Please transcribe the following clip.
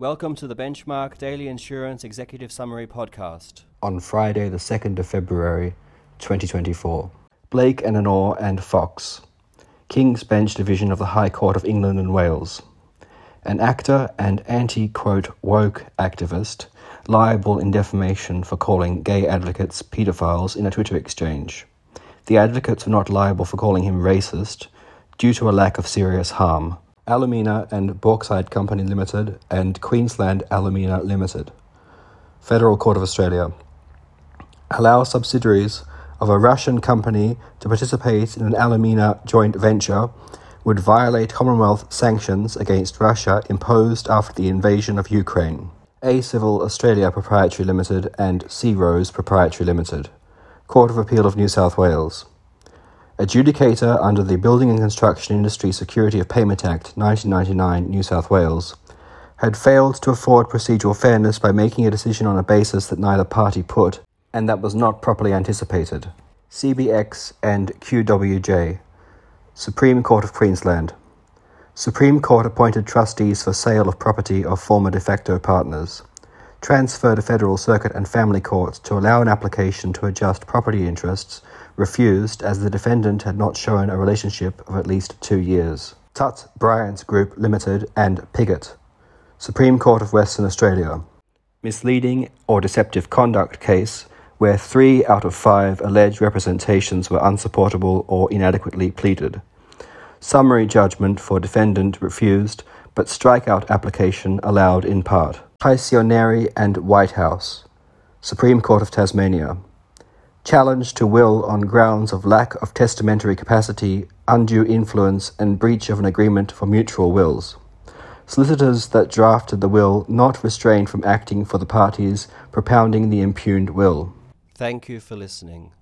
Welcome to the Benchmark Daily Insurance Executive Summary Podcast. On Friday, the 2nd of February 2024. Blake and Anor and Fox. King's Bench Division of the High Court of England and Wales. An actor and anti quote woke activist liable in defamation for calling gay advocates paedophiles in a Twitter exchange. The advocates are not liable for calling him racist due to a lack of serious harm. Alumina and Bauxite Company Limited and Queensland Alumina Limited. Federal Court of Australia. Allow subsidiaries of a Russian company to participate in an alumina joint venture would violate Commonwealth sanctions against Russia imposed after the invasion of Ukraine. A-Civil Australia Proprietary Limited and Ceerose Proprietary Limited. Court of Appeal of New South Wales. Adjudicator under the Building and Construction Industry Security of Payment Act 1999, New South Wales, had failed to afford procedural fairness by making a decision on a basis that neither party put and that was not properly anticipated. CBX and QWJ. Supreme Court of Queensland. Supreme Court appointed trustees for sale of property of former de facto partners transferred to Federal Circuit and Family Courts to allow an application to adjust property interests, refused as the defendant had not shown a relationship of at least two years. Tutt Bryant Group Limited and Pigott. Supreme Court of Western Australia. Misleading or deceptive conduct case where three out of five alleged representations were unsupportable or inadequately pleaded. Summary judgment for defendant refused, but strikeout application allowed in part. Paisioneri and Whitehouse, Supreme Court of Tasmania. Challenge to will on grounds of lack of testamentary capacity, undue influence, and breach of an agreement for mutual wills. Solicitors that drafted the will not restrained from acting for the parties propounding the impugned will. Thank you for listening.